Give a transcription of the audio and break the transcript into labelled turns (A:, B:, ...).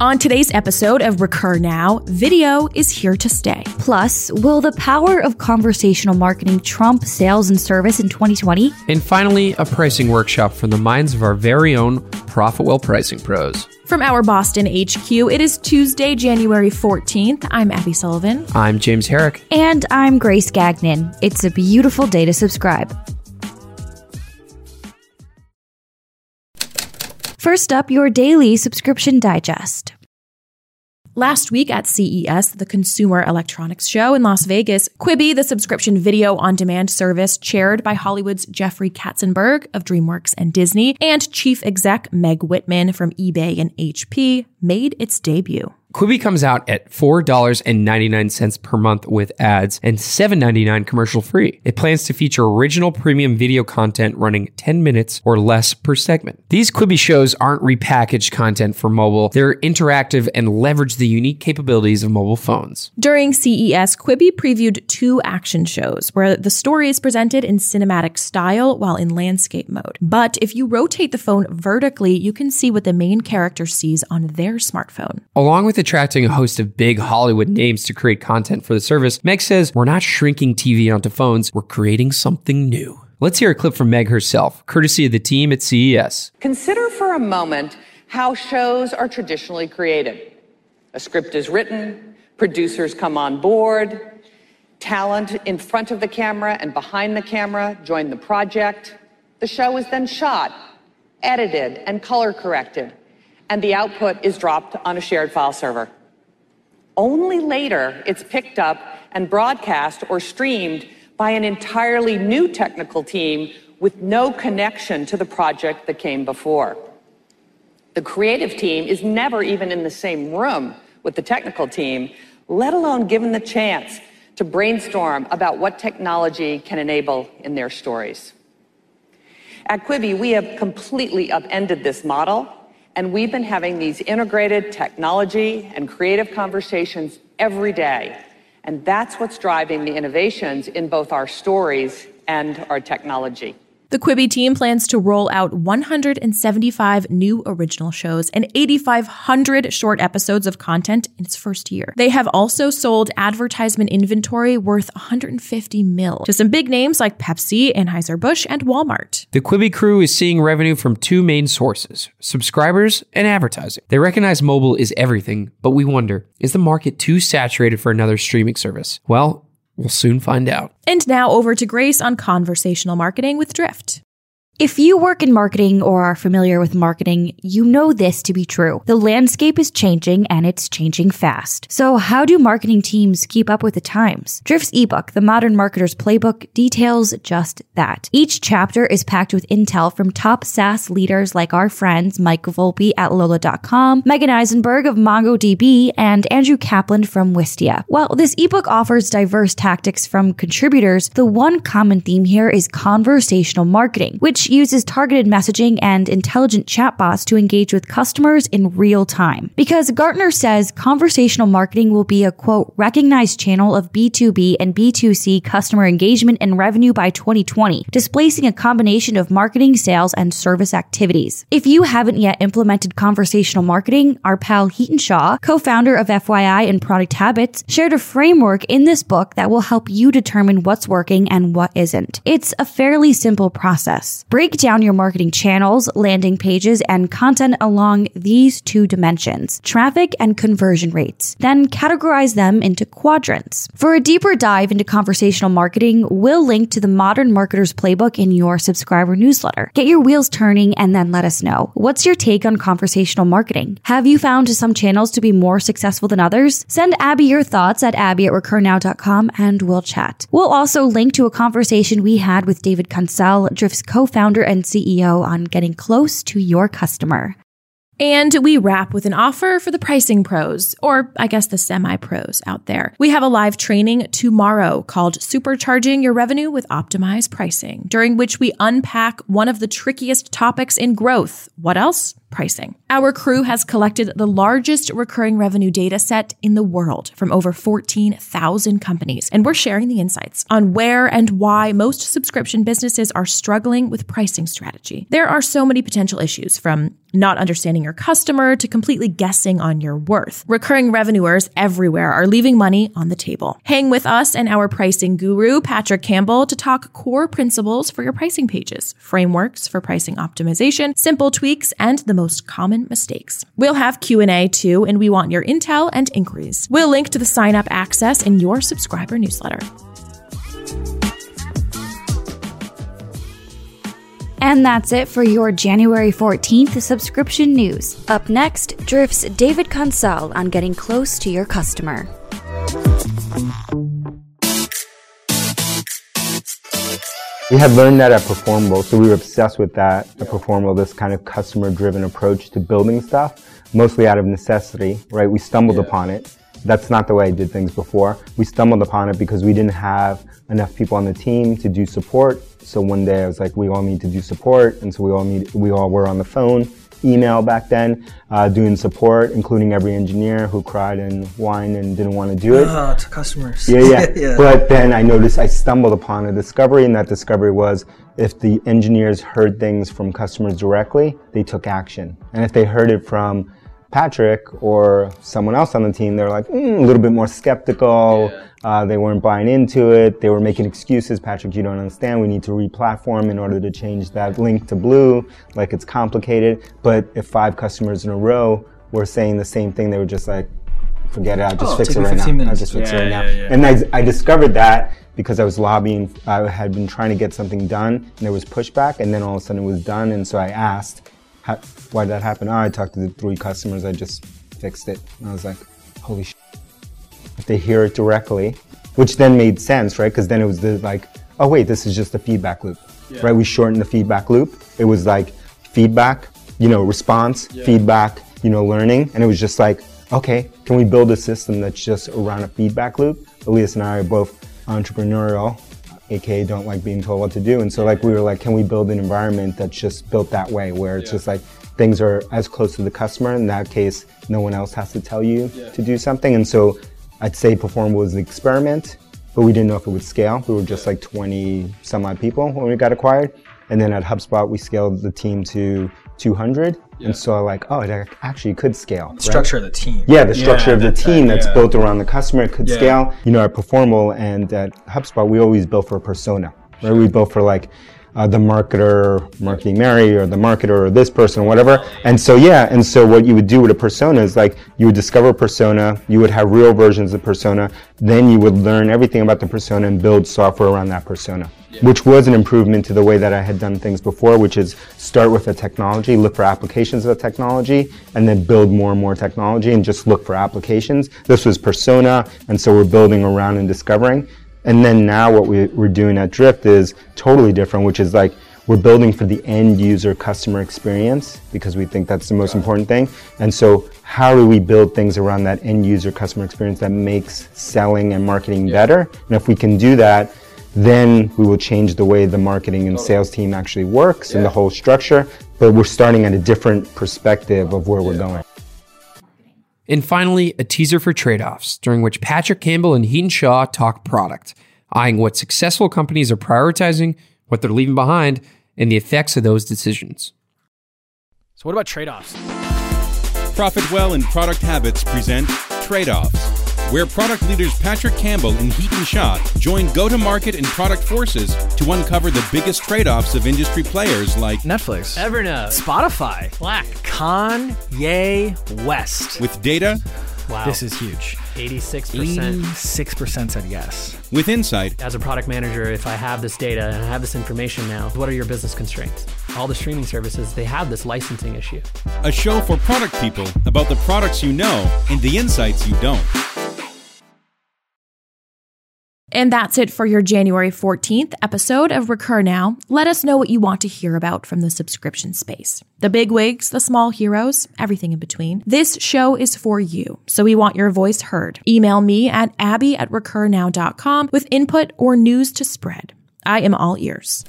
A: On today's episode of Recur Now, video is here to stay.
B: Plus, will the power of conversational marketing trump sales and service in 2020?
C: And finally, a pricing workshop from the minds of our very own Profitwell pricing pros.
A: From our Boston HQ, it is Tuesday, January 14th. I'm Abby Sullivan.
C: I'm James Herrick.
B: And I'm Grace Gagnon. It's a beautiful day to subscribe. First up, your daily subscription digest.
A: Last week at CES, the Consumer Electronics Show in Las Vegas, Quibi, the subscription video on demand service chaired by Hollywood's Jeffrey Katzenberg of DreamWorks and Disney, and chief exec Meg Whitman from eBay and HP, made its debut.
C: Quibi comes out at $4.99 per month with ads and $7.99 commercial free. It plans to feature original premium video content running 10 minutes or less per segment. These Quibi shows aren't repackaged content for mobile, they're interactive and leverage the unique capabilities of mobile phones.
A: During CES, Quibi previewed two action shows where the story is presented in cinematic style while in landscape mode. But if you rotate the phone vertically, you can see what the main character sees on their smartphone.
C: Along with attracting a host of big Hollywood names to create content for the service, Meg says, We're not shrinking TV onto phones, we're creating something new. Let's hear a clip from Meg herself, courtesy of the team at CES.
D: Consider for a moment how shows are traditionally created. A script is written, producers come on board, talent in front of the camera and behind the camera join the project. The show is then shot, edited, and color corrected and the output is dropped on a shared file server. Only later it's picked up and broadcast or streamed by an entirely new technical team with no connection to the project that came before. The creative team is never even in the same room with the technical team, let alone given the chance to brainstorm about what technology can enable in their stories. At Quibi, we have completely upended this model and we've been having these integrated technology and creative conversations every day. And that's what's driving the innovations in both our stories and our technology.
A: The Quibi team plans to roll out 175 new original shows and 8,500 short episodes of content in its first year. They have also sold advertisement inventory worth 150 mil to some big names like Pepsi, Anheuser-Busch, and Walmart.
C: The Quibi crew is seeing revenue from two main sources, subscribers and advertising. They recognize mobile is everything, but we wonder, is the market too saturated for another streaming service? Well, We'll soon find out.
A: And now over to Grace on conversational marketing with Drift.
B: If you work in marketing or are familiar with marketing, you know this to be true. The landscape is changing and it's changing fast. So how do marketing teams keep up with the times? Drift's ebook, The Modern Marketer's Playbook, details just that. Each chapter is packed with intel from top SaaS leaders like our friends Mike Volpe at Lola.com, Meagen Eisenberg of MongoDB, and Andrew Capland from Wistia. While this ebook offers diverse tactics from contributors, the one common theme here is conversational marketing, which uses targeted messaging and intelligent chatbots to engage with customers in real time. Because Gartner says conversational marketing will be a quote, recognized channel of B2B and B2C customer engagement and revenue by 2020, displacing a combination of marketing, sales, and service activities. If you haven't yet implemented conversational marketing, our pal Hiten Shah, co-founder of FYI and Product Habits, shared a framework in this book that will help you determine what's working and what isn't. It's a fairly simple process. Break down your marketing channels, landing pages, and content along these two dimensions, traffic and conversion rates. Then categorize them into quadrants. For a deeper dive into conversational marketing, we'll link to the Modern Marketer's Playbook in your subscriber newsletter. Get your wheels turning and then let us know. What's your take on conversational marketing? Have you found some channels to be more successful than others? Send Abby your thoughts at abby at recurnow.com and we'll chat. We'll also link to a conversation we had with David Cancel, Drift's co-founder founder and CEO on getting close to your customer.
A: And we wrap with an offer for the pricing pros, or I guess the semi pros out there. We have a live training tomorrow called Supercharging Your Revenue with Optimized Pricing, during which we unpack one of the trickiest topics in growth. What else? Pricing. Our crew has collected the largest recurring revenue data set in the world from over 14,000 companies, and we're sharing the insights on where and why most subscription businesses are struggling with pricing strategy. There are so many potential issues from not understanding your customer to completely guessing on your worth. Recurring revenuers everywhere are leaving money on the table. Hang with us and our pricing guru, Patrick Campbell, to talk core principles for your pricing pages, frameworks for pricing optimization, simple tweaks, and the most common mistakes. We'll have Q&A too, and we want your intel and inquiries. We'll link to the sign up access in your subscriber newsletter.
B: And that's it for your January 14th subscription news. Up next, Drift's David Cancel on getting close to your customer.
E: We had learned that at Performable, so we were obsessed with that at Performable, this kind of customer driven approach to building stuff, mostly out of necessity, right? We stumbled yeah. upon it. That's not the way I did things before. We stumbled upon it because we didn't have enough people on the team to do support. So one day I was like, we all need to do support. And so we all need, we all were on the phone, email back then, uh, doing support, including every engineer who cried and whined and didn't want to do it.
F: Uh, to customers.
E: Yeah, yeah, yeah. But then I noticed I stumbled upon a discovery and that discovery was if the engineers heard things from customers directly, they took action. And if they heard it from Patrick or someone else on the team, they're like mm, a little bit more skeptical. Yeah. Uh, they weren't buying into it. They were making excuses. Patrick, you don't understand. We need to re-platform in order to change that link to blue. Like it's complicated. But if five customers in a row were saying the same thing, they were just like, forget it. I'll just oh, fix it right now. Minutes. I'll just fix yeah, it right yeah, now. And I, I discovered that because I was lobbying. I had been trying to get something done, and there was pushback. And then all of a sudden it was done. And so I asked how, why did that happen? Oh, I talked to the three customers. I just fixed it. And I was like, holy shit. If they hear it directly, which then made sense, right? Because then it was the like, oh wait, this is just a feedback loop, yeah. right? We shortened the feedback loop. It was like feedback, you know, response, yeah. feedback, you know, learning, and it was just like, okay, can we build a system that's just around a feedback loop? Elias and I are both entrepreneurial aka don't like being told what to do. And so like we were like, can we build an environment that's just built that way where it's yeah. just like things are as close to the customer. In that case, no one else has to tell you yeah. to do something. And so I'd say Perform was an experiment, but we didn't know if it would scale. We were just like 20 some odd people when we got acquired. And then at HubSpot, we scaled the team to 200. Yeah. And so like, oh, it actually could scale.
F: Right? Structure of the team.
E: Yeah, the structure yeah, of the team that's yeah. built around the customer could scale. You know, at Performable and at HubSpot, we always built for a persona. Right? We built for like uh, the marketer, marketing Mary, or the marketer, or this person, or whatever. And so, yeah, and so what you would do with a persona is like you would discover a persona, you would have real versions of persona, then you would learn everything about the persona and build software around that persona. Yeah. Which was an improvement to the way that I had done things before, which is start with a technology, look for applications of the technology, and then build more and more technology and just look for applications. This was persona, and so we're building around and discovering. And then now what we, we're doing at Drift is totally different, which is like we're building for the end user customer experience because we think that's the most important thing. And so how do we build things around that end user customer experience that makes selling and marketing better? And if we can do that, then we will change the way the marketing and sales team actually works yeah. and the whole structure. But we're starting at a different perspective of where yeah. we're going.
C: And finally, a teaser for trade offs, during which Patrick Campbell and Hiten Shah talk product, eyeing what successful companies are prioritizing, what they're leaving behind, and the effects of those decisions.
F: So, what about trade offs?
G: Profit Well and Product Habits present Trade Offs where product leaders Patrick Campbell and Hiten Shah join go to market and product forces to uncover the biggest trade offs of industry players like
F: Netflix,
H: Evernote,
F: Spotify,
H: Slack,
F: Kanye West.
G: With data,
F: Wow. This is huge.
H: 86%.
F: 86% said yes.
G: With insight.
H: As a product manager, if I have this data and I have this information now, what are your business constraints? All the streaming services, they have this licensing issue.
G: A show for product people about the products you know and the insights you don't.
A: And that's it for your January 14th episode of Recur Now. Let us know what you want to hear about from the subscription space. The big wigs, the small heroes, everything in between. This show is for you, so we want your voice heard. Email me at abby at recurnow.com with input or news to spread. I am all ears.